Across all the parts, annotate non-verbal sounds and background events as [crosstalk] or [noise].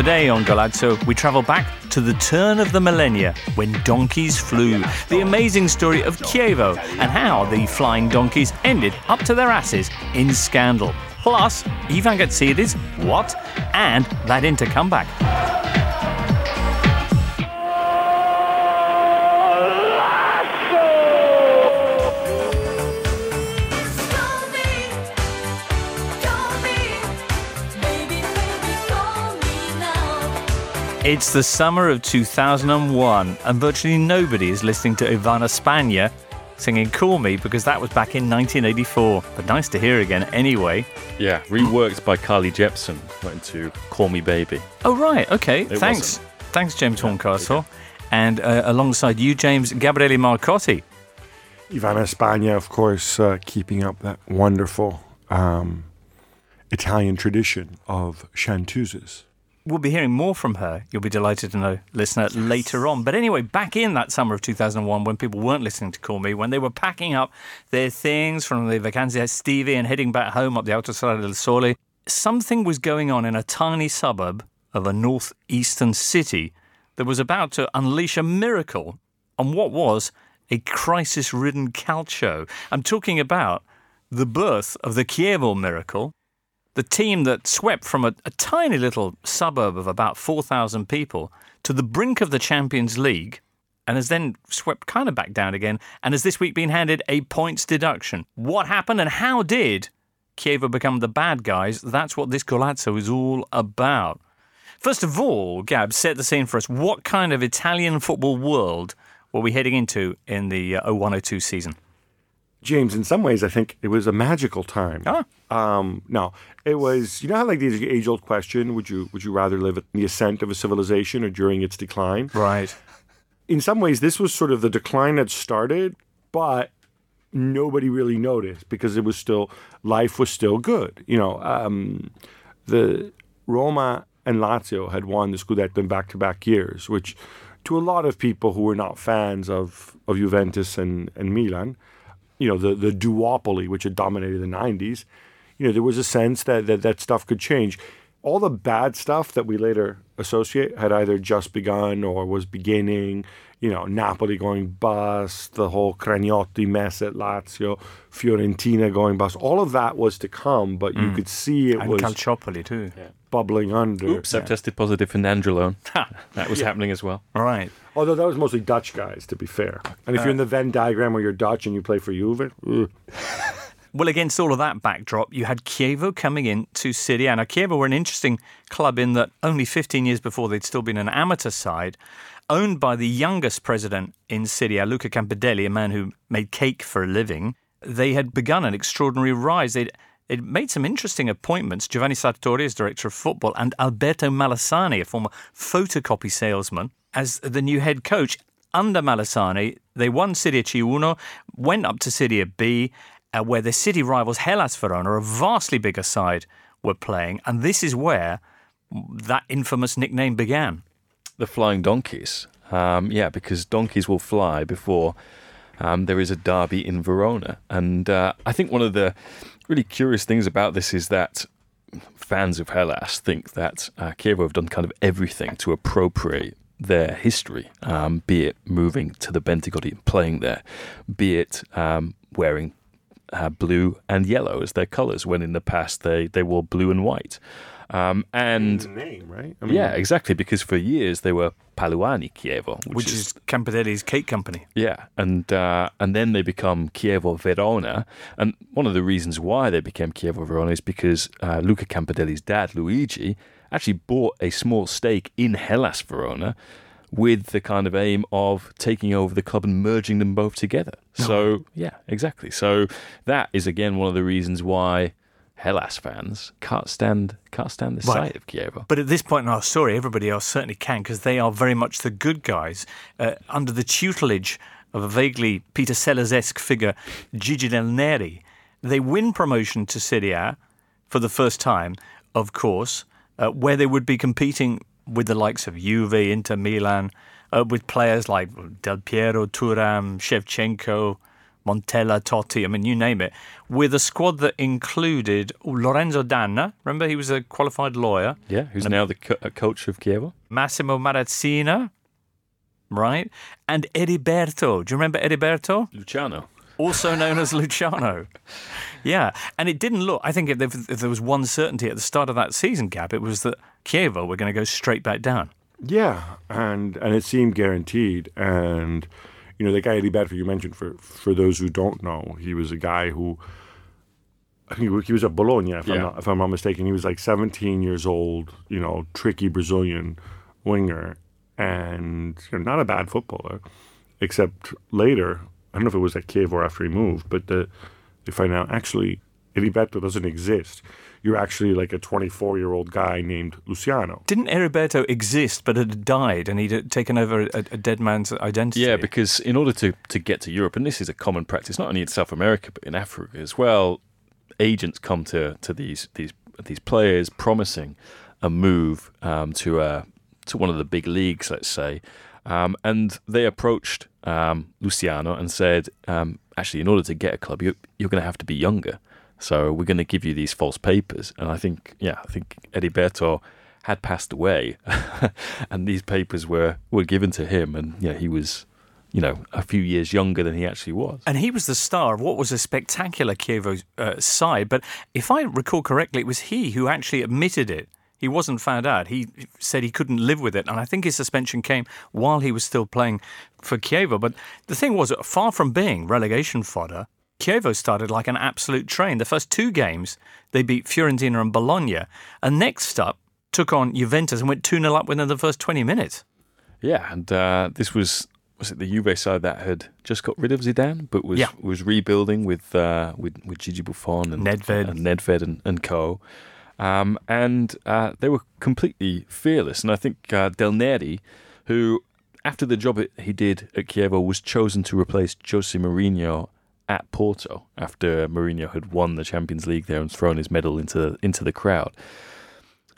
Today on Golazzo, we travel back to the turn of the millennia when donkeys flew. The amazing story of Chievo and how the flying donkeys ended up to their asses in scandal. Plus, Ivan Gazidis, what? And that Inter comeback. It's the summer of 2001, and virtually nobody is listening to Ivana Spagna singing Call Me because that was back in 1984. But nice to hear again anyway. Yeah, reworked by Carly Jepsen, went into Call Me Baby. Oh, right, okay. It Thanks. wasn't. Thanks, James Horncastle. And uh, alongside you, James Gabriele Marcotti. Ivana Spagna, of course, uh, keeping up that wonderful um, Italian tradition of chanteuses. We'll be hearing more from her. You'll be delighted to know, listener, later on. But anyway, back in that summer of 2001, when people weren't listening to Call Me, when they were packing up their things from the Vacanze Stevie and heading back home up the Autostrada del Sole, something was going on in a tiny suburb of a northeastern city that was about to unleash a miracle on what was a crisis ridden calcio. I'm talking about the birth of the Chievo miracle, the team that swept from a, a tiny little suburb of about 4,000 people to the brink of the Champions League and has then swept kind of back down again and has this week been handed a points deduction. What happened and how did Chievo become the bad guys? That's what this Golazzo is all about. First of all, Gab, set the scene for us. What kind of Italian football world were we heading into in the uh, 0102 season? James, in some ways, I think it was a magical time. Ah. Um, no, it was. You know how like the age-old question: Would you would you rather live at the ascent of a civilization or during its decline? Right. In some ways, this was sort of the decline that started, but nobody really noticed because it was still life was still good. You know, um, the Roma and Lazio had won the Scudetto in back-to-back years, which to a lot of people who were not fans of of Juventus and and Milan, you know, the the duopoly which had dominated the '90s, you know, there was a sense that that, that stuff could change. All the bad stuff that we later associate had either just begun or was beginning. You know, Napoli going bust, the whole Cragnotti mess at Lazio, Fiorentina going bust. All of that was to come, but you mm. could see it And was Calciopoli, too. bubbling under. Oops, I've tested positive for Nandrolone. that was happening as well. Right. Although that was mostly Dutch guys, to be fair. And if you're in the Venn diagram where you're Dutch and you play for Juve. Eh. [laughs] Well, against all of that backdrop, you had Chievo coming in to Serie A. Now, Chievo were an interesting club in that only 15 years before they'd still been an amateur side, owned by the youngest president in Serie A, Luca Campedelli, a man who made cake for a living. They had begun an extraordinary rise. They'd, they'd made some interesting appointments. Giovanni Sartori as director of football and Alberto Malesani, a former photocopy salesman, as the new head coach. Under Malesani, they won Serie C1, went up to Serie B, uh, where their city rivals Hellas Verona, a vastly bigger side, were playing. And this is where that infamous nickname began. The flying donkeys. Um, yeah, because donkeys will fly before um, there is a derby in Verona. And uh, I think one of the really curious things about this is that fans of Hellas think that uh, Chievo have done kind of everything to appropriate their history, um, be it moving to the Bentegodi and playing there, be it um, wearing uh, blue and yellow as their colours, when in the past they, they wore blue and white. Um, and name, right? I mean, yeah, exactly, because for years they were Paluani Chievo, which, Which is Campedelli's cake company. yeah, and uh, and then they become Chievo Verona, and one of the reasons why they became Chievo Verona is because uh, Luca Campedelli's dad Luigi actually bought a small stake in Hellas Verona, with the kind of aim of taking over the club and merging them both together. So yeah, exactly. So that is again one of the reasons why Hellas fans can't stand can't stand the Right. sight of Chievo. But at this point in our story, everybody else certainly can because they are very much the good guys uh, under the tutelage of a vaguely Peter Sellers esque figure, Gigi Del Neri. They win promotion to Serie A for the first time, of course, uh, where they would be competing with the likes of Juve, Inter Milan, uh, with players like Del Piero, Thuram, Shevchenko, Montella, Totti, I mean, you name it, with a squad that included Lorenzo D'Anna. Remember, he was a qualified lawyer. Yeah, who's now the co- uh, coach of Chievo. Massimo Marazzina, right? And Heriberto. Do you remember Heriberto? Luciano. Also known as Luciano. Yeah, and it didn't look. I think if, if there was one certainty at the start of that season, Gab, it was that Chievo were going to go straight back down. Yeah, and and it seemed guaranteed. And you know, the guy Heriberto you mentioned, for for those who don't know, he was a guy who. I think he was at Bologna, if, I'm not, if I'm not mistaken. He was like 17 years old, you know, tricky Brazilian winger, and you know, not a bad footballer. Except later, I don't know if it was at Chievo or after he moved, but the, they find out actually Heriberto doesn't exist. You're actually like a 24 year old guy named Luciano. Didn't Heriberto exist, but had died, and he'd taken over a, a dead man's identity? Yeah, because in order to, to get to Europe, and this is a common practice not only in South America but in Africa as well, agents come to, to these these these players promising a move um, to a to one of the big leagues, let's say, um, and they approached um, Luciano and said, um, actually, in order to get a club, you, you're going to have to be younger. So we're going to give you these false papers, and I think, yeah, I think Heriberto had passed away, [laughs] and these papers were were given to him, and yeah, he was, you know, a few years younger than he actually was. And he was the star of what was a spectacular Chievo uh, side. But if I recall correctly, it was he who actually admitted it. He wasn't found out. He said he couldn't live with it. And I think his suspension came while he was still playing for Chievo. But the thing was, far from being relegation fodder, Chievo started like an absolute train. The first two games, they beat Fiorentina and Bologna. And next up, took on Juventus and went 2 0 up within the first 20 minutes. Yeah, and uh, this was was it the Juve side that had just got rid of Zidane, but was Yeah. was rebuilding with uh, with with Gigi Buffon and Nedved. and Nedved and, and co. Um, and uh, they were completely fearless. And I think uh, Del Neri, who after the job he did at Chievo was chosen to replace Jose Mourinho at Porto after Mourinho had won the Champions League there and thrown his medal into into the crowd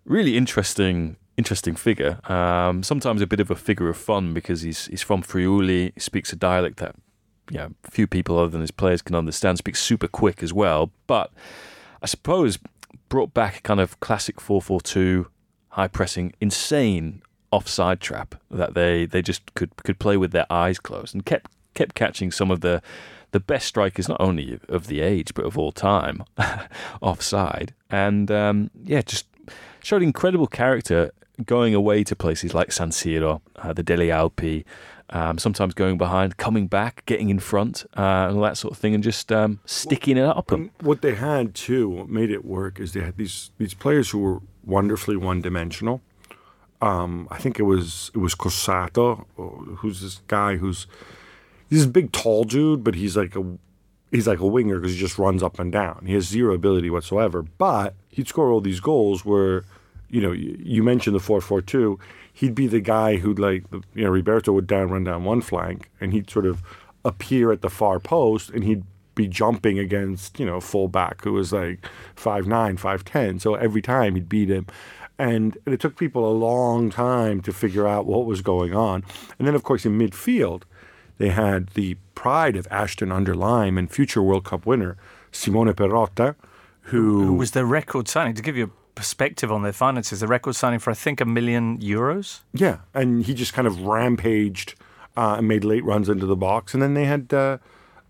really interesting interesting figure. Um, sometimes a bit of a figure of fun because he's he's from Friuli, he speaks a dialect that you know, few people other than his players can understand, speaks super quick as well. But I suppose brought back kind of classic 4-4-2, high pressing, insane offside trap that they, they just could could play with their eyes closed and kept kept catching some of the the best strikers not only of the age but of all time [laughs] offside. And um, yeah just showed incredible character going away to places like San Siro, uh, the Delle Alpi, um, sometimes going behind, coming back, getting in front, uh, and all that sort of thing, and just um, sticking it up. them. What they had too, what made it work, is they had these these players who were wonderfully one dimensional. Um, I think it was it was Cossato, who's this guy who's this big tall dude, but he's like a he's like a winger because he just runs up and down. He has zero ability whatsoever, but he'd score all these goals where, you know, you, you mentioned the four four two. He'd be the guy who'd like, you know, Roberto would down run down one flank, and he'd sort of appear at the far post, and he'd be jumping against, you know, fullback who was like five nine, five ten. So every time he'd beat him. And it took people a long time to figure out what was going on. And then, of course, in midfield, they had the pride of Ashton under Lyne and future World Cup winner Simone Perrotta, who, Who was their record signing? To give you a perspective on their finances, the record signing for, I think, a million euros? yeah, and he just kind of rampaged uh, and made late runs into the box. And then they had, uh,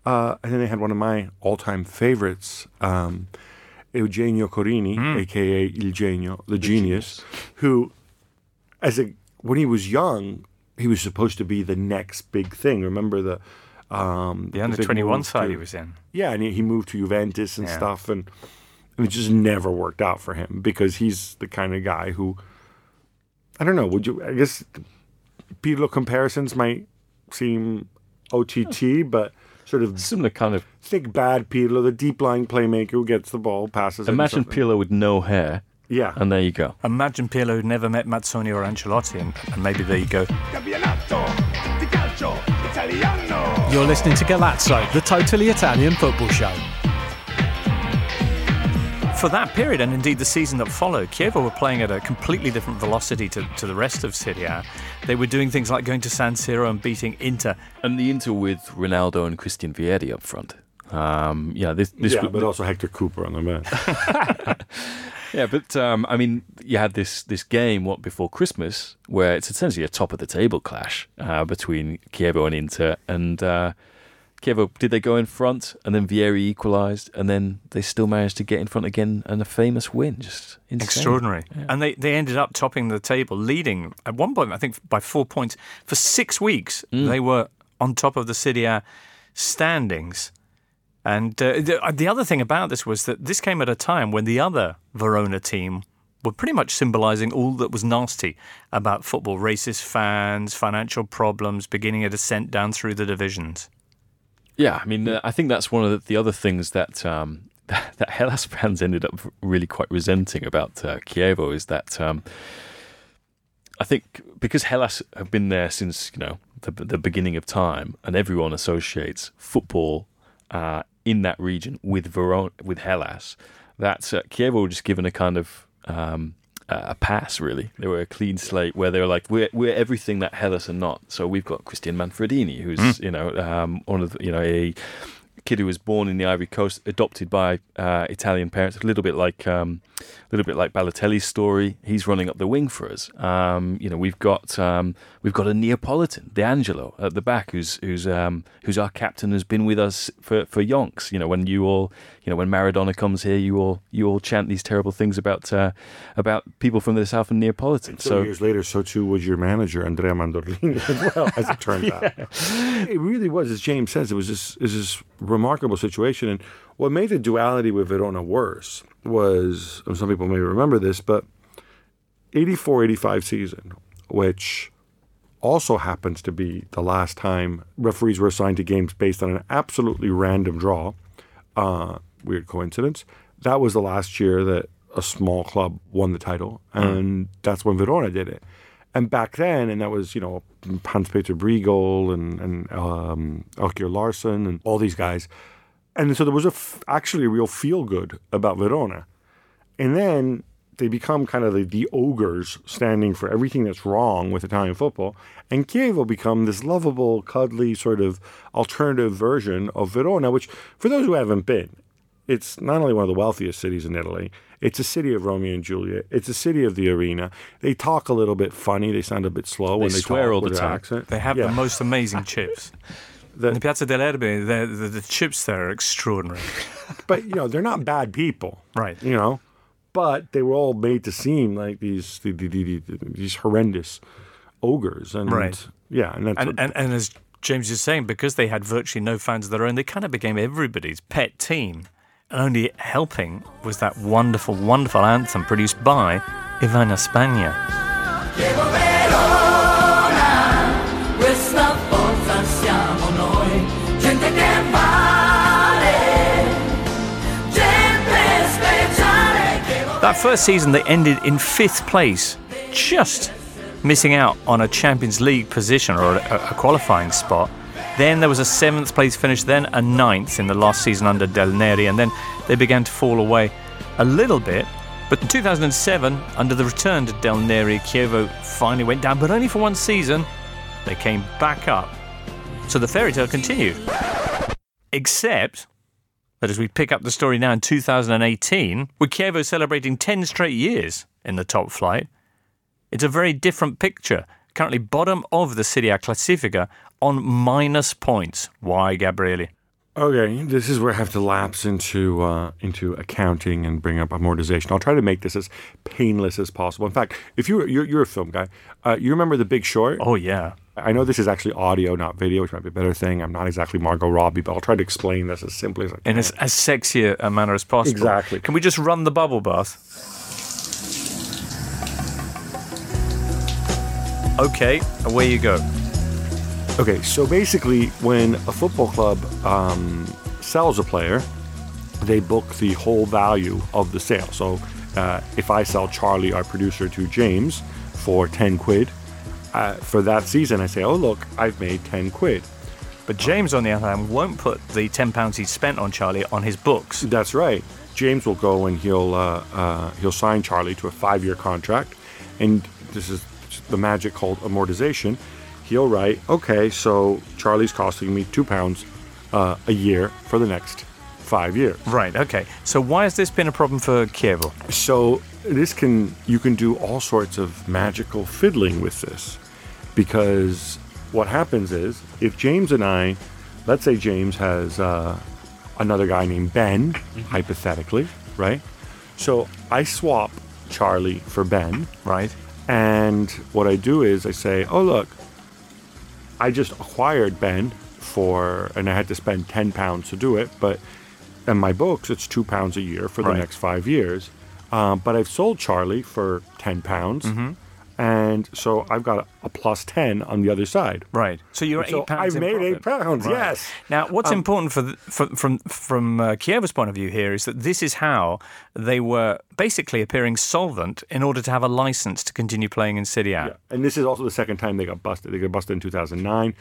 uh, and then they had one of my all-time favorites, um, Eugenio Corini, aka Il Genio, the, genius, who, as a when he was young, he was supposed to be the next big thing. Remember the um, The under 21 side to- he was in. Yeah, and he, he moved to Juventus and Yeah. stuff, and it just never worked out for him because he's the kind of guy who, I don't know. Would you? I guess Pirlo comparisons might seem OTT, but sort of Similar kind of. think bad Pirlo, the deep lying playmaker who gets the ball, passes. it and Imagine something. Pirlo with no hair, Yeah, and there you go. Imagine Pirlo who'd never met Mazzone or Ancelotti, and, and maybe there you go. Campionato di calcio italiano. You're listening to Golazzo, the totally Italian football show. For that period, and indeed the season that followed, Chievo were playing at a completely different velocity to, to the rest of Serie A. They were doing things like going to San Siro and beating Inter. And the Inter with Ronaldo and Christian Vieri up front. Um, yeah, this, this yeah, w- but also Hector Cuper on the bench. [laughs] Yeah, but um, I mean, you had this this game what before Christmas, where it's essentially a top of the table clash uh, between Chievo and Inter, and uh, Chievo did they go in front, and then Vieri equalised, and then they still managed to get in front again, and a famous win, just insane. Extraordinary. And they, they ended up topping the table, leading at one point, I think, by four points. For six weeks, they were on top of the Serie A standings. And uh, the, uh, the other thing about this was that this came at a time when the other Verona team were pretty much symbolising all that was nasty about football racist fans, financial problems, beginning a descent down through the divisions. Yeah, I mean, uh, I think that's one of the, the other things that um, [laughs] that Hellas fans ended up really quite resenting about uh, Chievo is that um, I think because Hellas have been there since you know the, the beginning of time, and everyone associates football uh, in that region with Verona, with Hellas, that uh, Chievo were just given a kind of um, a pass. Really, they were a clean slate where they were like, we're we're everything that Hellas are not. So we've got Christian Manfredini, who's you know um, one of the, you know a kid who was born in the Ivory Coast, adopted by uh, Italian parents, a little bit like um, a little bit like Balotelli's story. He's running up the wing for us. Um, you know, we've got um, we've got a Neapolitan, D'Angelo, at the back, who's who's um, who's our captain, has been with us for for yonks. You know, when you all you know when Maradona comes here, you all you all chant these terrible things about uh, about people from the south and Neapolitan. So So years later, so too was your manager, Andrea Mandorlini, as well, as it turned [laughs] out. It really was, as James says, it was this, it was this remarkable situation. And what made the duality with Verona worse was, and some people may remember this, but 84 85 season, which also happens to be the last time referees were assigned to games based on an absolutely random draw. Uh, weird coincidence. That was the last year that a small club won the title, and that's when Verona did it. And back then, and that was you know Hans Peter Briegel and and um, Elkjaer Larsen and all these guys, and so there was a f- actually a real feel good about Verona, and then they become kind of the, the ogres standing for everything that's wrong with Italian football, and Chievo become this lovable, cuddly sort of alternative version of Verona, which for those who haven't been, it's not only one of the wealthiest cities in Italy, it's a city of Romeo and Juliet. It's a city of the arena. They talk a little bit funny. They sound a bit slow when they swear talk all the with their time. accent. They have Yeah. the most amazing chips. The- [laughs] In the Piazza dell'Erbe, the, the, the chips there are extraordinary. [laughs] but you know they're not bad people, Right. You know, but they were all made to seem like these the, the, the, the- these horrendous ogres, and Right. yeah, and that's And, what- and, and as James is saying, because they had virtually no fans of their own, they kind of became everybody's pet team. And only helping was that wonderful, wonderful anthem produced by Ivana Spagna. That first season, they ended in fifth place, just missing out on a Champions League position or a, a qualifying spot. Then there was a seventh place finish, then a ninth in the last season under Del Neri, and then they began to fall away a little bit. But in 2007, under the return to Del Neri, Chievo finally went down, but only for one season. They came back up. So the fairy tale continued. Except that as we pick up the story now in 2018, with Chievo celebrating 10 straight years in the top flight, it's a very different picture. Currently bottom of the Serie A Classifica on minus points. Why, Gabriele? Okay, this is where I have to lapse into uh, into accounting and bring up amortization. I'll try to make this as painless as possible. In fact, if you're you're, you're a film guy, uh, you remember The Big Short? Oh, yeah. I know this is actually audio, not video, which might be a better thing. I'm not exactly Margot Robbie, but I'll try to explain this as simply as I can. In as, as sexy a manner as possible. Exactly. Can we just run the bubble bath? Okay, away you go. Okay, so basically, when a football club um, sells a player, they book the whole value of the sale. So uh, if I sell Charlie, our producer, to James for 10 quid, uh, for that season, I say, oh, look, I've made 10 quid. But James, on the other hand, won't put the £10 he spent on Charlie on his books. That's right. James will go and he'll uh, uh, he'll sign Charlie to a five year contract, and this is the magic called amortization. He'll write, okay, so Charlie's costing me two pounds uh, a year for the next five years. Right. Okay. So why has this been a problem for Chievo? So this can you can do all sorts of magical fiddling with this because what happens is if James and I, let's say James has uh, another guy named Ben, hypothetically, right? So I swap Charlie for Ben, Right. and what I do is I say, oh look, I just acquired Ben for, and I had to spend ten pounds to do it, but in my books it's two pounds a year for the Right. next five years. Um, but I've sold Charlie for ten pounds, Mm-hmm. And so I've got a, a plus ten on the other side. Right. So you're So eight pounds. I've made profit. eight pounds. Right. Yes. Now, what's Um, important for, the, for from from uh, point of view here is that this is how they were basically appearing solvent in order to have a license to continue playing in Serie Yeah. And this is also the second time they got busted. They got busted in 2009.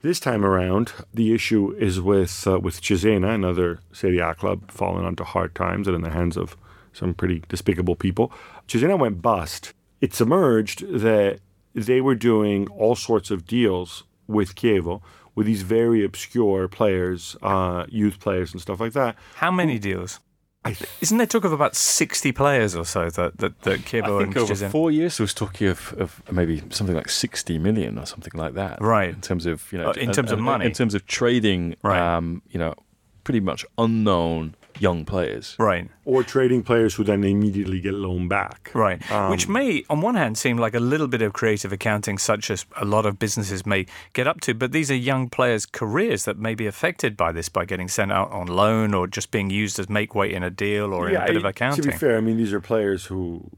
This time around, the issue is with uh, with Cesena, another Serie A club, fallen onto hard times and in the hands of some pretty despicable people. Cesena went bust. It's emerged that they were doing all sorts of deals with Chievo, with these very obscure players, uh, youth players and stuff like that. How many deals? I th- Isn't there talk of about sixty players or so that that, that I Chievo think and over Cesena- four years, there was talking of, of maybe something like 60 million or something like that. Right. In terms of, you know, Uh, in terms of money. In terms of trading, Right. um, you know, pretty much unknown young players. Right. or trading players who then immediately get loaned back. Right. Which may, on one hand, seem like a little bit of creative accounting, such as a lot of businesses may get up to, but these are young players' careers that may be affected by this by getting sent out on loan or just being used as make weight in a deal or in a bit of I- accounting. To be fair, I mean these are players who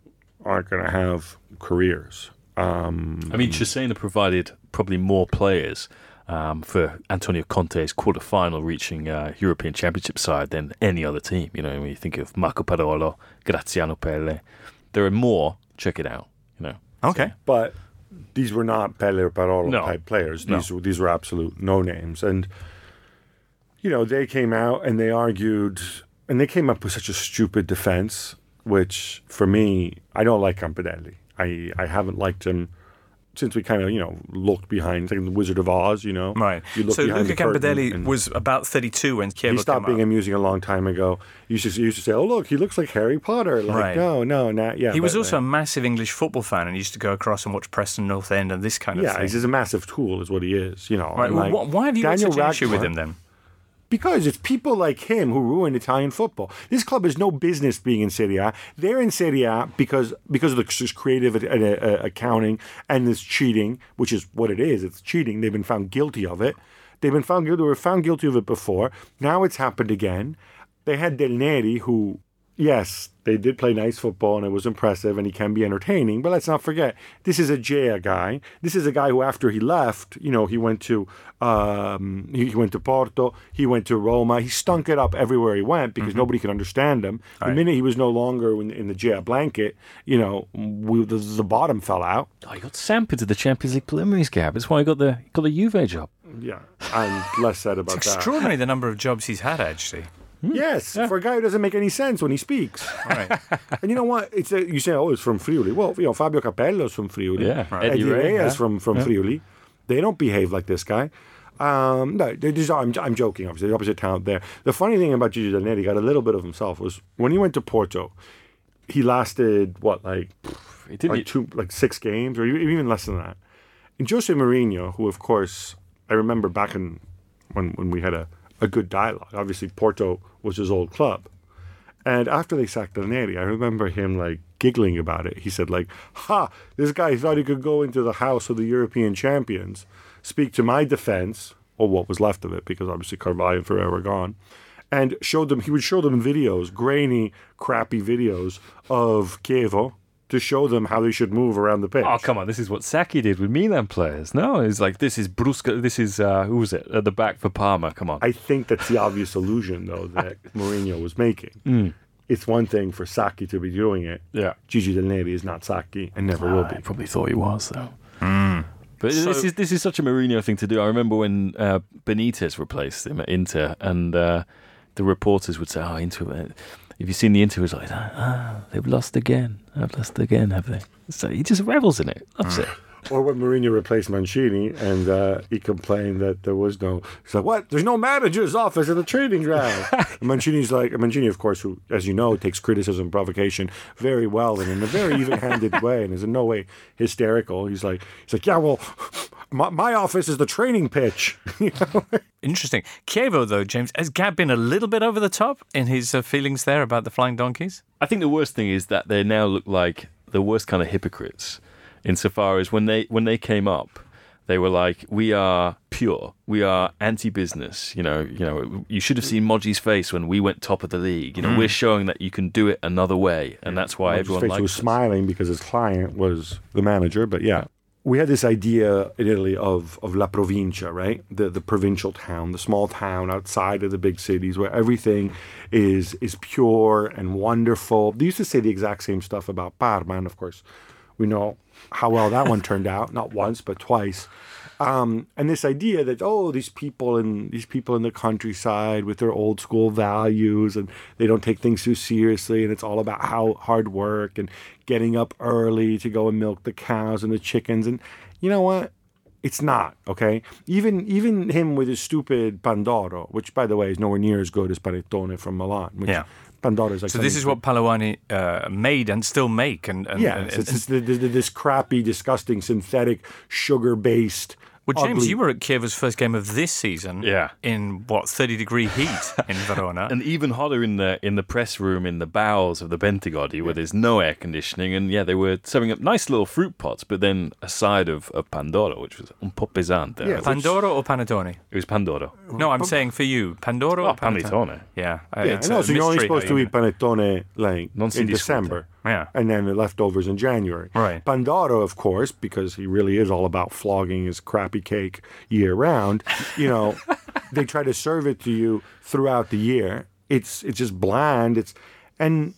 aren't going to have careers. Um, I mean, Cesena provided probably more players um, for Antonio Conte's quarterfinal reaching uh, European Championship side than any other team. You know, when you think of Marco Parolo, Graziano Pelle, there are more. Check it out. You know, Okay. but these were not Pelle or Parolo No. type players. No. These were these were absolute no names, and you know they came out and they argued and they came up with such a stupid defense, which for me I don't like Campedelli. I I haven't liked him. Since we kind of, you know, looked behind, it's like the Wizard of Oz, you know. Right. You look So Luca the curtain Campedelli and- was about 32 when Chievo he stopped being up. amusing a long time ago. You used to, you used to say, "Oh, look, he looks like Harry Potter." Like, Right. no, no, not yeah. He was also uh, a massive English football fan and he used to go across and watch Preston North End and this kind of yeah, thing. he's just a massive tool, is what he is. You know, Right. well, like, why have you Daniel got such an issue with him then? Because it's people like him who ruin Italian football. This club has no business being in Serie A. They're in Serie A because because of the creative accounting and this cheating, which is what it is. It's cheating. They've been found guilty of it. They've been found guilty. They were found guilty of it before. Now it's happened again. They had Del Neri, who, yes, they did play nice football and it was impressive and he can be entertaining. But let's not forget, this is a Gea guy. This is a guy who, after he left, you know, he went to um, he he went to Porto, he went to Roma. He stunk it up everywhere he went because nobody could understand him. The minute he was no longer in, in the Gea blanket, you know, we, the, the bottom fell out. oh, you got Samp into the Champions League preliminaries, Gab. That's why he got the he got the Juve job. Yeah, and less said about that. Extraordinary the number of jobs he's had, actually. Yes, for a guy who doesn't make any sense when he speaks. [laughs] Right. And you know what? It's a, you say, oh, it's from Friuli. Well, you know, Fabio Capello's from Friuli. Yeah, Right. Eddie, Edy Reja, Ray yeah. is from from Friuli. They don't behave like this guy. Um, no, they just, I'm, I'm joking. Obviously, the opposite talent there. The funny thing about Gigi Del Neri got a little bit of himself was when he went to Porto. He lasted what like He didn't. like two like six games or even less than that. And Jose Mourinho, who of course I remember back in when when we had a, a good dialogue. Obviously Porto was his old club. And after they sacked Neri, I remember him like giggling about it. He said like, "Ha! This guy thought he could go into the house of the European champions, speak to my defense, or what was left of it, because obviously Carvalho and Ferrer were gone, and showed them. He would show them videos, grainy, crappy videos of Chievo to show them how they should move around the pitch. Oh come on! This is what Sacchi did with Milan players. No, he's like this is Brusca. This is uh, who was it at the back for Parma? Come on. I think that's the obvious illusion, though, that [laughs] Mourinho was making. It's one thing for Sacchi to be doing it. yeah. Gigi Del Neri is not Sacchi and never will I be. probably thought he was though. But this is this is such a Mourinho thing to do. I remember when uh, Benitez replaced him at Inter, and uh, the reporters would say, "Oh, Inter." If you've seen the interview, it's like, ah, they've lost again. I've lost again, have they? So he just revels in it, loves it. [sighs] Or when Mourinho replaced Mancini and uh, he complained that there was no, he's like, what? There's no manager's office at the training ground. and [laughs] Mancini's like, Mancini, of course, who, as you know, takes criticism and provocation very well and in a very even-handed [laughs] way and is in no way hysterical. He's like, he's like, yeah, well, my, my office is the training pitch. [laughs] You know? Interesting. Chievo, though, James, has Gab been a little bit over the top in his uh, feelings there about the flying donkeys? I think the worst thing is that they now look like the worst kind of hypocrites, insofar as when they when they came up, they were like, "We are pure, we are anti-business." You know, you know, you should have seen Moggi's face when we went top of the league. You know, we're showing that you can do it another way, and that's why His everyone face likes was us. smiling because his client was the manager. But yeah, we had this idea in Italy of of la provincia, right? The the provincial town, the small town outside of the big cities, where everything is is pure and wonderful. They used to say the exact same stuff about Parma, and of course, we know how well that one turned out. Not once, but twice. Um, and this idea that oh these people in these people in the countryside with their old school values and they don't take things too seriously and it's all about how hard work and getting up early to go and milk the cows and the chickens. And you know what? It's not okay? Even even him with his stupid pandoro which by the way is nowhere near as good as panettone from milan which Yeah. pandoro is like So this is what Paluani uh, made and still make, and, and yeah and- it's, it's, the, the, this crappy disgusting synthetic sugar based Well, James, you were at Chievo's first game of this season. Yeah. In what thirty degree heat in [laughs] Verona. and even hotter in the in the press room in the bowels of the Bentegodi where there's no air conditioning and yeah they were serving up nice little fruit pots but then a side of, of Pandoro which was un po' pesante Yeah, Pandoro or panettone? it was Pandoro No, I'm saying for you, Pandoro oh or panettone? panettone Yeah. uh, Yeah, it's and a also you're only supposed to you- eat panettone like Non si in. December. Yeah. And then the leftovers in January. Right. Pandoro, of course, because he really is all about flogging his crappy cake year round, you know, [laughs] they try to serve it to you throughout the year. It's it's just bland. It's and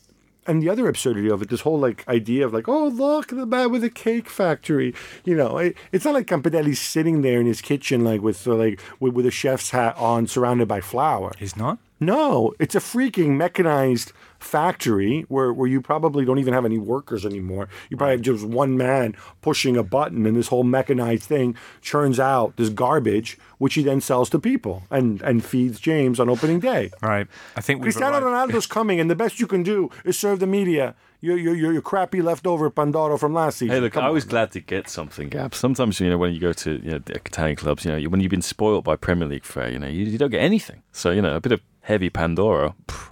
and the other absurdity of it, this whole like idea of like, oh look, the man with the cake factory. You know, it, it's not like Campedelli's sitting there in his kitchen like with uh, like with, with a chef's hat on, surrounded by flour. He's not. No, it's a freaking mechanized factory where, where you probably don't even have any workers anymore. You probably have just one man pushing a button, and this whole mechanized thing churns out this garbage, which he then sells to people and, and feeds James on opening day. [laughs] Right. I think we've Cristiano arrived- Ronaldo's coming, and the best you can do is serve the media your, your, your, your crappy leftover Pandoro from last season. Hey, look, Come I was on. glad to get something, Gab. Sometimes, you know, when you go to you know, the Italian clubs, you know, when you've been spoiled by Premier League fare, you know, you, you don't get anything. So, you know, a bit of heavy Pandoro. pff,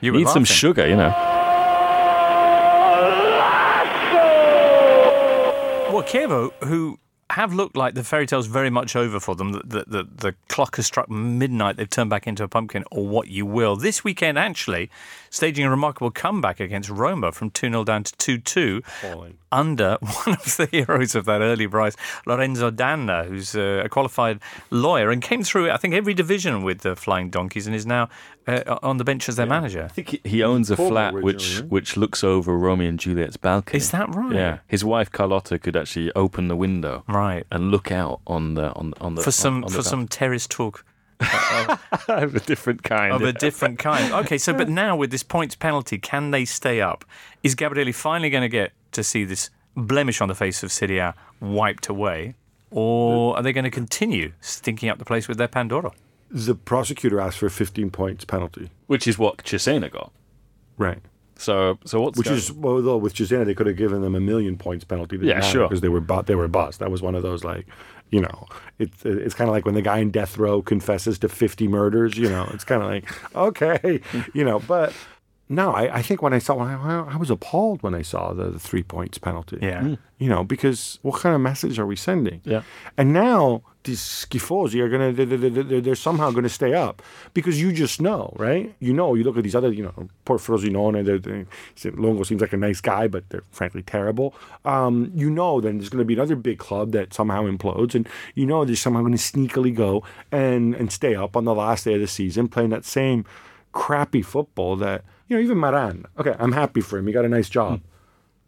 You need some sugar, you know. Well, Chievo, who have looked like the fairy tale's very much over for them. The, the, the, the clock has struck midnight. They've turned back into a pumpkin, or what you will. This weekend, actually, staging a remarkable comeback against Roma from 2 0 down to 2 2 under [laughs] one of the heroes of that early rise, Lorenzo D'Anna, who's uh, a qualified lawyer and came through, I think, every division with the Flying Donkeys and is now uh, on the bench as their manager. I think he- he owns a Como flat which which looks over Romeo and Juliet's balcony. Is that right? Yeah, his wife Carlotta could actually open the window Right. and look out on the on on the For some on, on for the some terrace talk balcony. [laughs] of a different kind. of a different kind. Okay, so but [laughs] now with this points penalty, can they stay up? Is Gabriele finally going to get to see this blemish on the face of Serie A wiped away, or are they going to continue stinking up the place with their Pandoro? The prosecutor asked for a 15 points penalty. which is what Cesena got. Right. So so what's Which going- is well, though with Cesena they could have given them a million points penalty. Yeah, sure. because they were bu- they were bust. That was one of those like, you know, it, it's kind of like when the guy in death row confesses to fifty murders. You know, it's kind of like [laughs] okay, you know. But no, I, I think when I saw, when I, I was appalled when I saw the, the three points penalty. Yeah. Hmm. You know, because what kind of message are we sending? Yeah. And now these schifosi are gonna they're, they're, they're, somehow gonna stay up because you just know, right? You know, you look at these other, you know, poor Frosinone. They're, they're, Longo seems like a nice guy, but they're frankly terrible. Um, you know, then there's gonna be another big club that somehow implodes, and you know they're somehow gonna sneakily go and and stay up on the last day of the season, playing that same crappy football that you know even Maran. Okay, I'm happy for him. He got a nice job.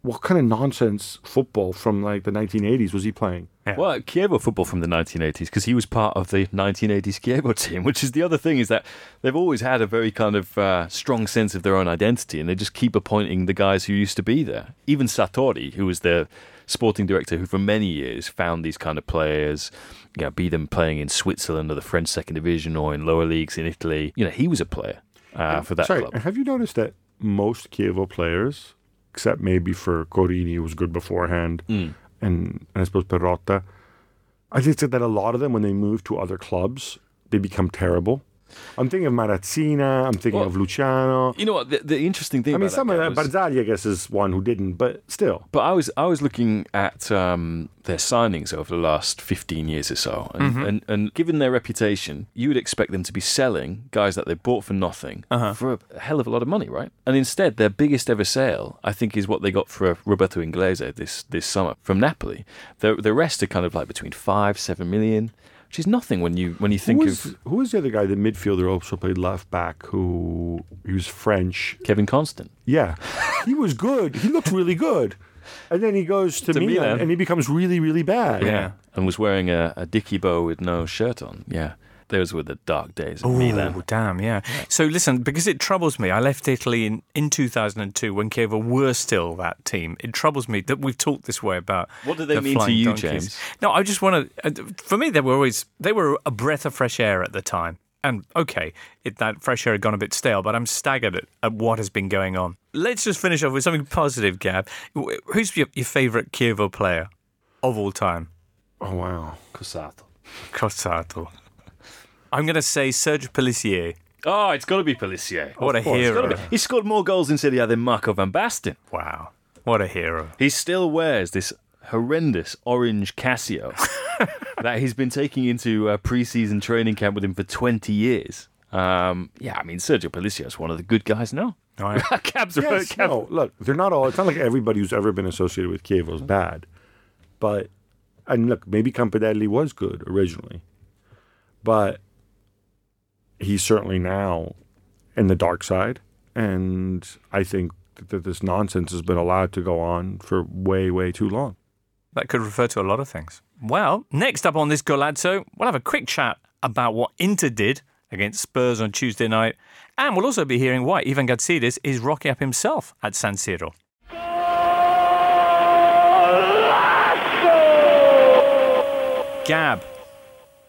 what kind of nonsense football from like the 1980s was he playing? Well, Chievo football from the 1980s because he was part of the 1980s Chievo [laughs] team, which is the other thing is that they've always had a very kind of uh, strong sense of their own identity, and they just keep appointing the guys who used to be there. Even Sartori, who was the sporting director, who for many years found these kind of players, you know, be them playing in Switzerland or the French second division or in lower leagues in Italy. You know, he was a player uh, for that Sorry, club. have you noticed that most Chievo players, except maybe for Corini, who was good beforehand, Mm. And, and I suppose Perrotta, I think that a lot of them, when they move to other clubs, they become terrible. I'm thinking of Marazzina. I'm thinking Well, of Luciano. You know what? The, the interesting thing I mean, about some that of that. was- Barzagli, I guess, is one who didn't, but still. But I was I was looking at um, their signings over the last fifteen years or so, and, and and given their reputation, you would expect them to be selling guys that they bought for nothing for a hell of a lot of money, right? And instead, their biggest ever sale, I think, is what they got for Roberto Inglese this this summer from Napoli. The the rest are kind of like between five seven million, which is nothing when you when you Who think was, of who was the other guy, the midfielder, also played left back, who he was French. Kevin Constant. Yeah, he was good. He looked really good. And then he goes to, To Milan, Milan. and he becomes really, really bad. Yeah. and was wearing a, a dicky bow with no shirt on. Yeah, those were the dark days of Milan. Oh, damn, yeah. So listen, because it troubles me, I left Italy in, in 2002 when Chievo were still that team. It troubles me that we've talked this way about What do they the mean to you, Donkeys. James? No, I just want to. Uh, for me, they were always they were a breath of fresh air at the time. And okay, it, that fresh air had gone a bit stale, but I'm staggered at, at what has been going on. Let's just finish off with something positive, Gab. Who's your, your favourite Chievo player of all time? Oh wow. Cosato. Cossato. I'm going to say Serge Pellissier. Oh, it's got to be Pellissier. What a gotta hero. be. He scored more goals in Serie A than Marco van Basten. Wow. What a hero. He still wears this horrendous orange Casio [laughs] that he's been taking into a pre-season training camp with him for 20 years. Um, yeah, I mean, Sergio Pellissier is one of the good guys now. All [laughs] right. Cabs Yes, Cab- no, look, they're not all. It's not like everybody who's ever been associated with Chievo is bad, but and look, maybe Campedelli was good originally, but he's certainly now in the dark side, and I think that this nonsense has been allowed to go on for way, way too long. That could refer to a lot of things. Well, next up on this Golazzo, we'll have a quick chat about what Inter did against Spurs on Tuesday night, and we'll also be hearing why Ivan Gazidis is rocking up himself at San Siro. Gab,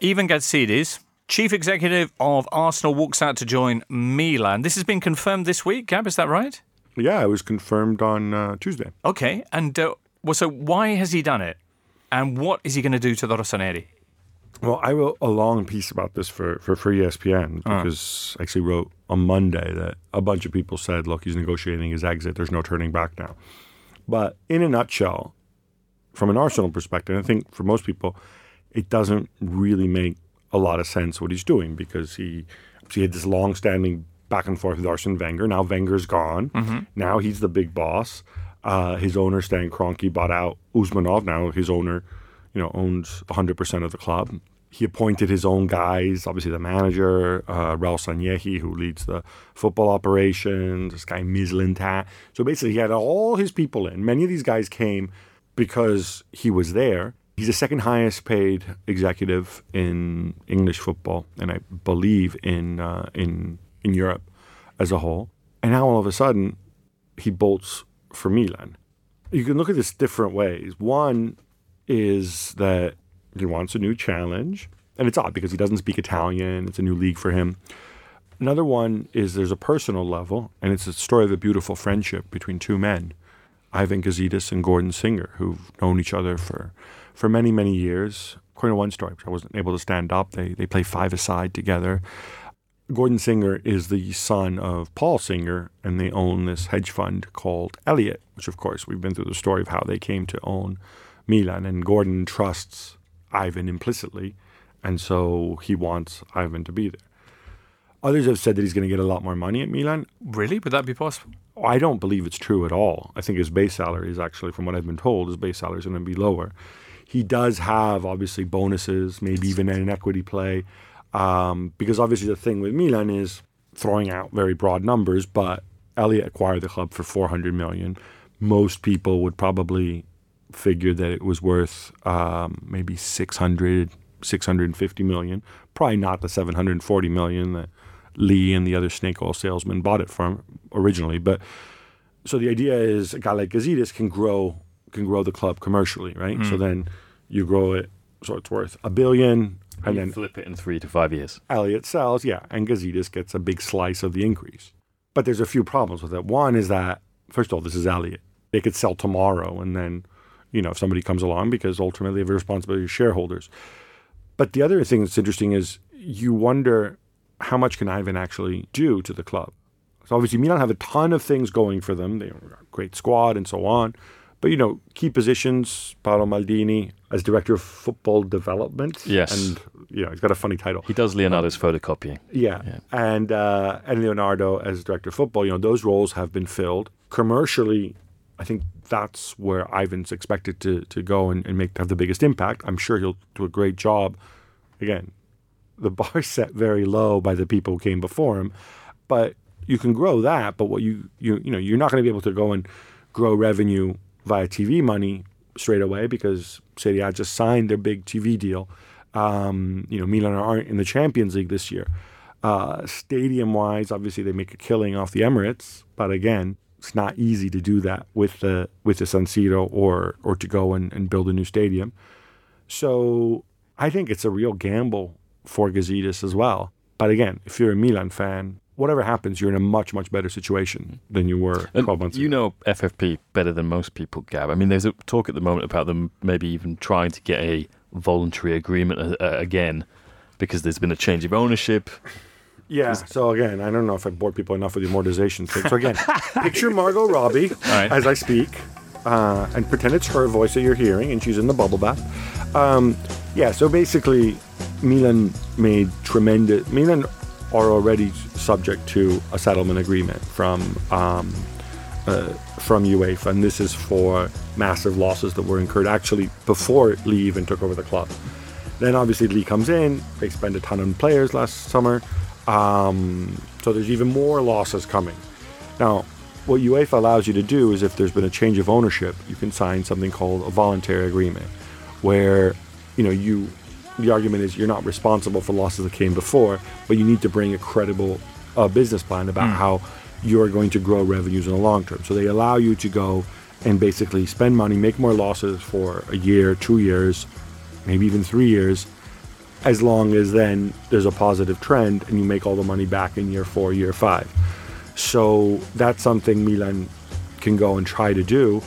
Ivan Gazidis, chief executive of Arsenal, walks out to join Milan. This has been confirmed this week, Gab, is that right? Yeah, it was confirmed on uh, Tuesday. Okay, and uh, well, so why has he done it? And what is he going to do to the Rossoneri? Well, I wrote a long piece about this for, for, for ESPN because I actually wrote on Monday that a bunch of people said, look, he's negotiating his exit. There's no turning back now. But in a nutshell, from an Arsenal perspective, I think for most people, it doesn't really make a lot of sense what he's doing because he, he had this long standing back and forth with Arsene Wenger. Now Wenger's gone. Now he's the big boss. Uh, his owner, Stan Kroenke, bought out Usmanov. Now his owner, you know, owns 100% of the club. He appointed his own guys, obviously the manager, uh, Raul Sanllehi, who leads the football operations, this guy Mislintat. So basically, he had all his people in. Many of these guys came because he was there. He's the second highest paid executive in English football, and I believe in uh, in in Europe as a whole. And now all of a sudden, he bolts for Milan. You can look at this different ways. One is that he wants a new challenge, and it's odd because he doesn't speak Italian. It's a new league for him. Another one is there's a personal level, and it's a story of a beautiful friendship between two men, Ivan Gazidis and Gordon Singer, who've known each other for, for many, many years. According to one story, which I wasn't able to stand up, they, they play five aside together. Gordon Singer is the son of Paul Singer, and they own this hedge fund called Elliott, which, of course, we've been through the story of how they came to own Milan. And Gordon trusts Ivan implicitly, and so he wants Ivan to be there. Others have said that he's going to get a lot more money at Milan. Really? Would that be possible? I don't believe it's true at all. I think his base salary is actually, from what I've been told, his base salary is going to be lower. He does have obviously bonuses, maybe even an equity play, um, because obviously the thing with Milan is throwing out very broad numbers. But Elliott acquired the club for 400 million. most people would probably figure that it was worth um, maybe 600, 650 million. Probably not the 740 million that Li and the other snake oil salesman bought it from originally. But so the idea is a guy like Gazidis can grow can grow the club commercially, right? So mm. then you grow it so it's worth a billion, and then flip it in three to five years. Elliott sells, yeah, and Gazidis gets a big slice of the increase. But there's a few problems with it. One is that, first of all, this is Elliott. They could sell tomorrow, and then, you know, if somebody comes along, because ultimately they have a responsibility to shareholders. But the other thing that's interesting is you wonder how much can Ivan actually do to the club. So obviously Milan have a ton of things going for them. They have a great squad and so on. But you know, key positions, Paolo Maldini as director of football development. Yes. And you know, he's got a funny title. He does Leonardo's photocopying. Yeah. And uh, and Leonardo as director of football, you know, those roles have been filled. Commercially, I think that's where Ivan's expected to to go and, and make have the biggest impact. I'm sure he'll do a great job. Again, the bar's [laughs] set very low by the people who came before him, but you can grow that. But what you you you know you're not going to be able to go and grow revenue via TV money straight away because A just signed their big TV deal. Um, you know, Milan aren't in the Champions League this year. Uh, stadium wise, obviously they make a killing off the Emirates, but again, it's not easy to do that with the with the San Siro or or to go and, and build a new stadium. So I think it's a real gamble for Gazidis as well. But again, if you're a Milan fan, whatever happens, you're in a much much better situation than you were And 12 months you ago. You know FFP better than most people, Gab. I mean, there's a talk at the moment about them maybe even trying to get a voluntary agreement uh, uh, again because there's been a change of ownership. Yeah. So again, I don't know if I bored people enough with the amortization thing. So again, [laughs] picture Margot Robbie right. as I speak, uh, and pretend it's her voice that you're hearing, and she's in the bubble bath. Um, yeah. So basically, Milan made tremendous. Milan are already subject to a settlement agreement from um, uh, from UEFA, and this is for massive losses that were incurred actually before Li even took over the club. Then obviously Li comes in. They spend a ton on players last summer, um, so there's even more losses coming. Now, what UEFA allows you to do is if there's been a change of ownership, you can sign something called a voluntary agreement, where you know you the argument is you're not responsible for losses that came before, but you need to bring a credible uh, business plan about how you're going to grow revenues in the long term. So they allow you to go and basically spend money, make more losses for a year, two years, maybe even three years, as long as then there's a positive trend and you make all the money back in year four, year five. So that's something Milan can go and try to do.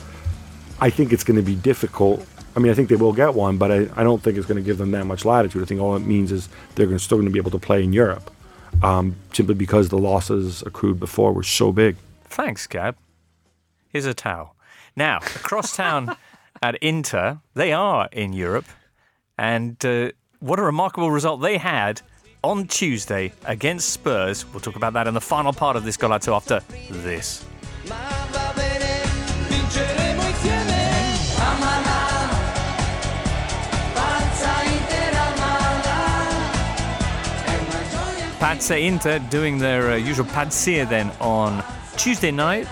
I think it's going to be difficult. I mean, I think they will get one, but I, I don't think it's going to give them that much latitude. I think all it means is they're going to, still going to be able to play in Europe um, simply because the losses accrued before were so big. Thanks, Gab. Here's a towel. Now, across town [laughs] at Inter, they are in Europe, and uh, what a remarkable result they had on Tuesday against Spurs. We'll talk about that in the final part of this Golazzo after this. Ma Pazza Inter doing their uh, usual pazzia then on Tuesday night.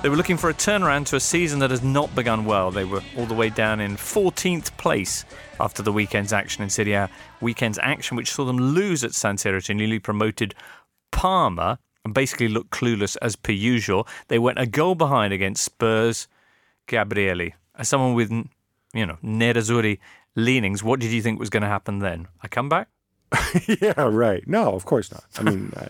They were looking for a turnaround to a season that has not begun well. They were all the way down in 14th place after the weekend's action in Serie A. Weekend's action, which saw them lose at San Siro to newly promoted Parma and basically look clueless as per usual. They went a goal behind against Spurs. Gabriele, as someone with, you know, Nerazzurri leanings, what did you think was going to happen then? A comeback? [laughs] yeah, right. No, of course not. I mean, uh,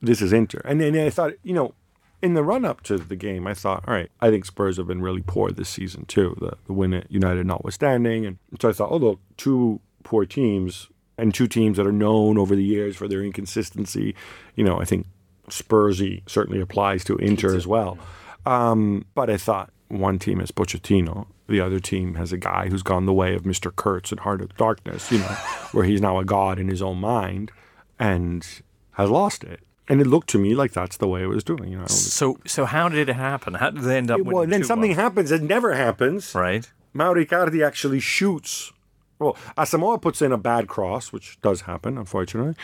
this is Inter. And then I thought, you know, in the run up to the game, I thought, all right, I think Spurs have been really poor this season too. The, the win at United notwithstanding, and so I thought, oh look, two poor teams and two teams that are known over the years for their inconsistency. You know, I think Spursy certainly applies to Inter as well. Um, but I thought one team is Pochettino, the other team has a guy who's gone the way of Mr. Kurtz in Heart of Darkness, you know, [laughs] where he's now a god in his own mind and has lost it. And it looked to me like that's the way it was doing. You know, So, so how did it happen? How did they end up? well, then 2-1? something happens that never happens. right? Mauro Icardi actually shoots. Well, Asamoah puts in a bad cross, which does happen, unfortunately.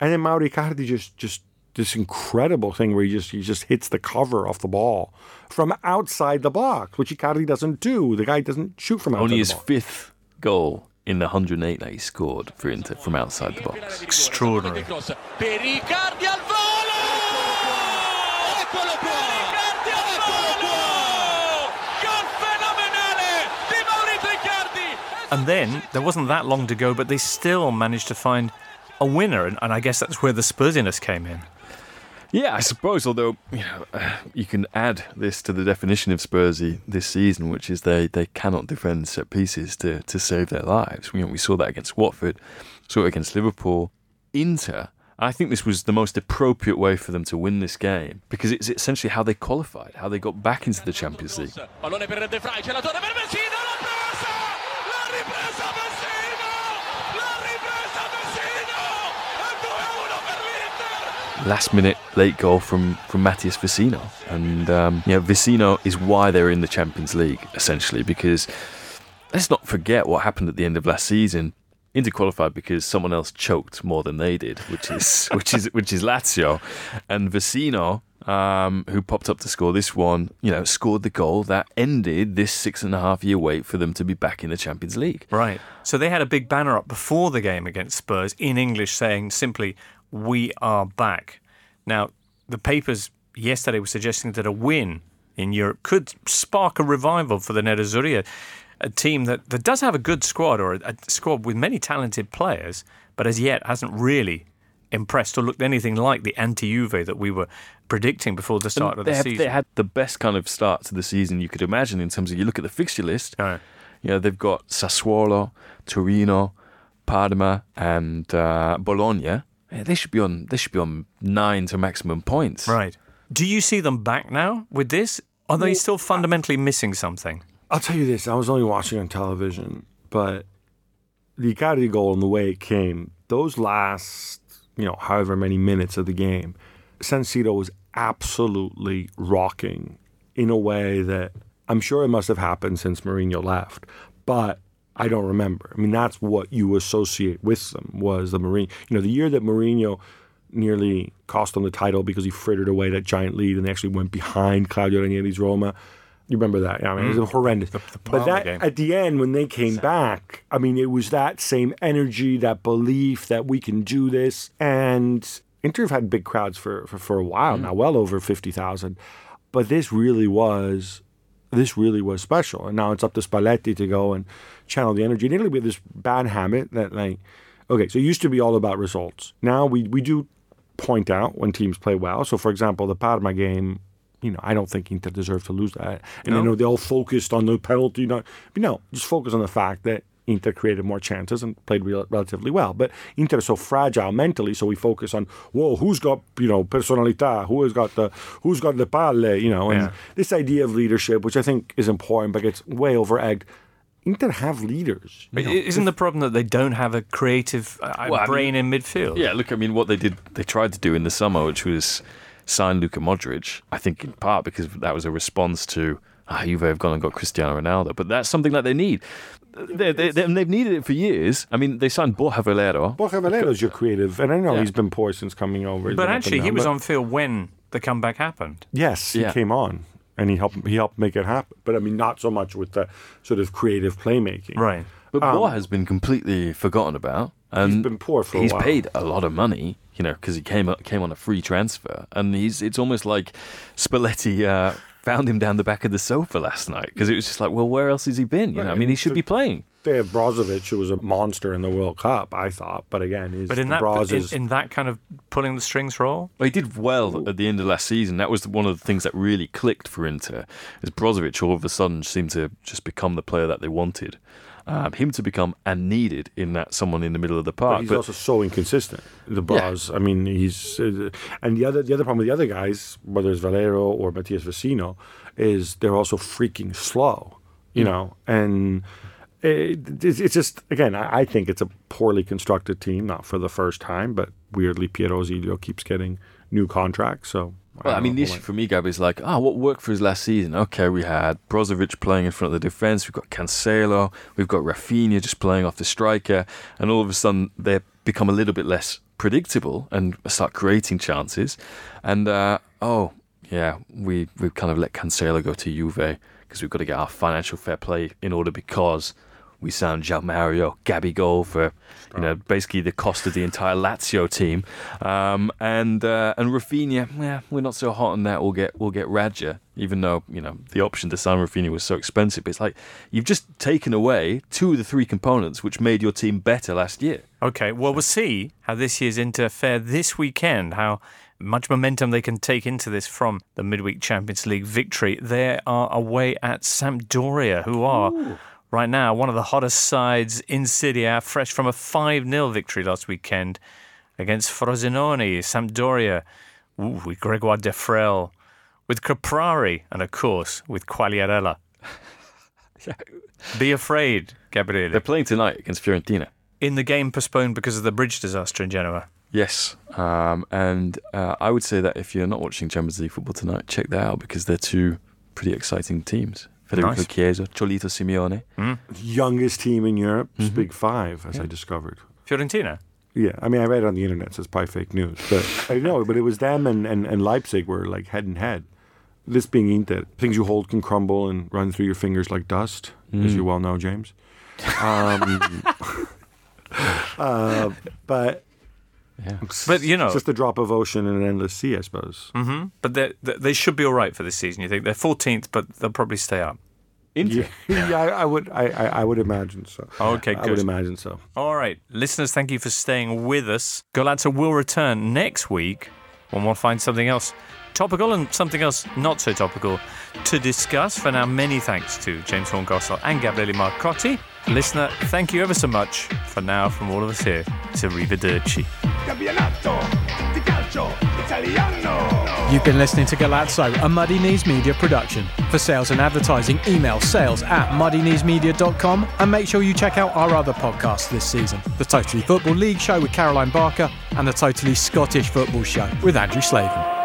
And then Mauro Icardi just just this incredible thing where he just he just hits the cover off the ball from outside the box, which Icardi doesn't do. The guy doesn't shoot from outside Only the his box. fifth goal in the 108 that he scored for Inter from outside the box. Extraordinary. Per Icardi al volo! Eccolo qua! Icardi al volo! Gol fenomenale di Mauro Icardi! And then there wasn't that long to go, but they still managed to find a winner, and, and I guess that's where the Spursiness came in. Yeah, I suppose. Although you know, uh, you can add this to the definition of Spursy this season, which is they, they cannot defend set pieces to, to save their lives. We, we saw that against Watford, saw it against Liverpool, Inter. I think this was the most appropriate way for them to win this game because it's essentially how they qualified, how they got back into the Champions League. Last minute late goal from from Matias Vecino, and um, yeah, Vecino is why they're in the Champions League essentially because let's not forget what happened at the end of last season. Inter qualified because someone else choked more than they did, which is [laughs] which is which is Lazio, and Vecino, um, who popped up to score this one, you know, scored the goal that ended this six and a half year wait for them to be back in the Champions League. Right. So they had a big banner up before the game against Spurs in English saying simply, We are back. Now, the papers yesterday were suggesting that a win in Europe could spark a revival for the Nerazzurri, a, a team that, that does have a good squad or a, a squad with many talented players, but as yet hasn't really impressed or looked anything like the anti-Juve that we were predicting before the start of they, the have, season. they had the best kind of start to the season you could imagine in terms of you look at the fixture list. You know, they've got Sassuolo, Torino, Parma, and uh, Bologna. Yeah, they should be on. They should be on nine to maximum points. Right. Do you see them back now with this? Are they still fundamentally missing something? I'll tell you this: I was only watching on television, but the Icardi goal and the way it came, those last, you know, however many minutes of the game, San Siro was absolutely rocking in a way that I'm sure it must have happened since Mourinho left, but I don't remember. I mean, that's what you associate with them was the Mourinho. You know, the year that Mourinho nearly cost them the title because he frittered away that giant lead and they actually went behind Claudio Ranieri's Roma. You remember that? Yeah, I mean, it was horrendous. but that game. at the end when they came back, I mean, it was that same energy, that belief that we can do this. And Inter have had big crowds for for, for a while now, well over fifty thousand. But this really was this really was special. And now it's up to Spalletti to go and channel the energy. In Italy, we have this bad habit that, like, okay, so it used to be all about results. Now we, we do point out when teams play well. So, for example, the Parma game, you know, I don't think Inter deserved to lose that. And, you know, they all focused on the penalty. Not, but no, just focus on the fact that Inter created more chances and played rel- relatively well. But Inter is so fragile mentally, so we focus on whoa, who's got you know personalità, who has got the who's got the palle, you know, and Yeah. this idea of leadership, which I think is important, but gets way over egged. Inter have leaders. But know. isn't the problem that they don't have a creative uh, Well, I brain in midfield? Yeah, look, I mean, what they did, they tried to do in the summer, which was sign Luka Modric. I think in part because that was a response to ah, Juve have gone and got Cristiano Ronaldo, but that's something that they need. They, they, they, and they've needed it for years. I mean, they signed Borja Valero. Borja Valero's your creative, and I know Yeah. he's been poor since coming over. But been up actually, he down, was but- on field when the comeback happened. Yes, he Yeah. came on, and he helped. He helped make it happen. But I mean, not so much with the sort of creative playmaking. Right. But Borja has been completely forgotten about. And He's been poor for a He's while. paid a lot of money, you know, because he came came on a free transfer, and he's it's almost like Spalletti uh, found him down the back of the sofa last night because it was just like, well, where else has he been? You know, I mean, he should be playing. They have Brozovic, who was a monster in the World Cup, I thought. But again, his But in that Broz in, is in that kind of pulling the strings role, Well, he did well at the end of last season. That was one of the things that really clicked for Inter. Is Brozovic all of a sudden seemed to just become the player that they wanted. Um, him to become and needed in that someone in the middle of the park. But he's But also so inconsistent. The Braz. I mean, he's uh, and the other the other problem with the other guys, whether it's Valero or Matias Vecino, is they're also freaking slow. You know, and it, it's it's just again, I, I think it's a poorly constructed team. Not for the first time, but weirdly, Piero Ausilio keeps getting new contract. So. Well, I mean, the issue like- for me, Gab, is like, ah, what worked for his last season? Okay, we had Brozovic playing in front of the defence, we've got Cancelo, we've got Rafinha just playing off the striker, and all of a sudden they become a little bit less predictable and start creating chances. And uh, oh yeah, we we've kind of let Cancelo go to Juve because we've got to get our financial fair play in order because we signed Joao Mario Gabigol for you know basically the cost of the entire Lazio team, um, and uh, and Rafinha, yeah, we're not so hot on that. We'll get we'll get Radja, even though you know the option to sign Rafinha was so expensive. It's like you've just taken away two of the three components which made your team better last year. Okay, well, we'll see how this year's Inter fare this weekend, how much momentum they can take into this from the midweek Champions League victory. They are away at Sampdoria, who are right now one of the hottest sides in Serie A, fresh from a 5 0 victory last weekend against Frosinone. Sampdoria, ooh, with Gregoire Defrel, with Caprari, and of course with Quagliarella. Be afraid, Gabriele. They're playing tonight against Fiorentina. in the game postponed because of the bridge disaster in Genoa. Yes, um, and uh, I would say that if you're not watching Champions League football tonight, check that out because they're two pretty exciting teams. Federico Nice. Chiesa, Cholito Simeone. Youngest team in Europe, it's Big Five, as I discovered. Fiorentina. Yeah, I mean, I read it on the internet, so it's probably fake news. But I know, but it was them and, and, and Leipzig were like head and head. This being Inter, things you hold can crumble and run through your fingers like dust, as you well know, James. Um, [laughs] uh, but Yeah. But, you know- it's just a drop of ocean in an endless sea, I suppose. Mm-hmm. But they they should be all right for this season. You think they're 14th, but they'll probably stay up. Inter. Yeah, [laughs] yeah, I, I would, I, I, I would imagine so. Okay, good. I good. would imagine so. All right, listeners, thank you for staying with us. Golazzo will return next week when we'll find something else topical and something else not so topical to discuss. For now, many thanks to James Horncastle and Gabriele Marcotti. Listener, thank you ever so much. For now, from all of us here, it's Arrivederci. You've been listening to Golazzo, a Muddy Knees Media production. For sales and advertising, email sales at muddykneesmedia.com and make sure you check out our other podcasts this season the Totally Football League Show with Caroline Barker and the Totally Scottish Football Show with Andrew Slavin.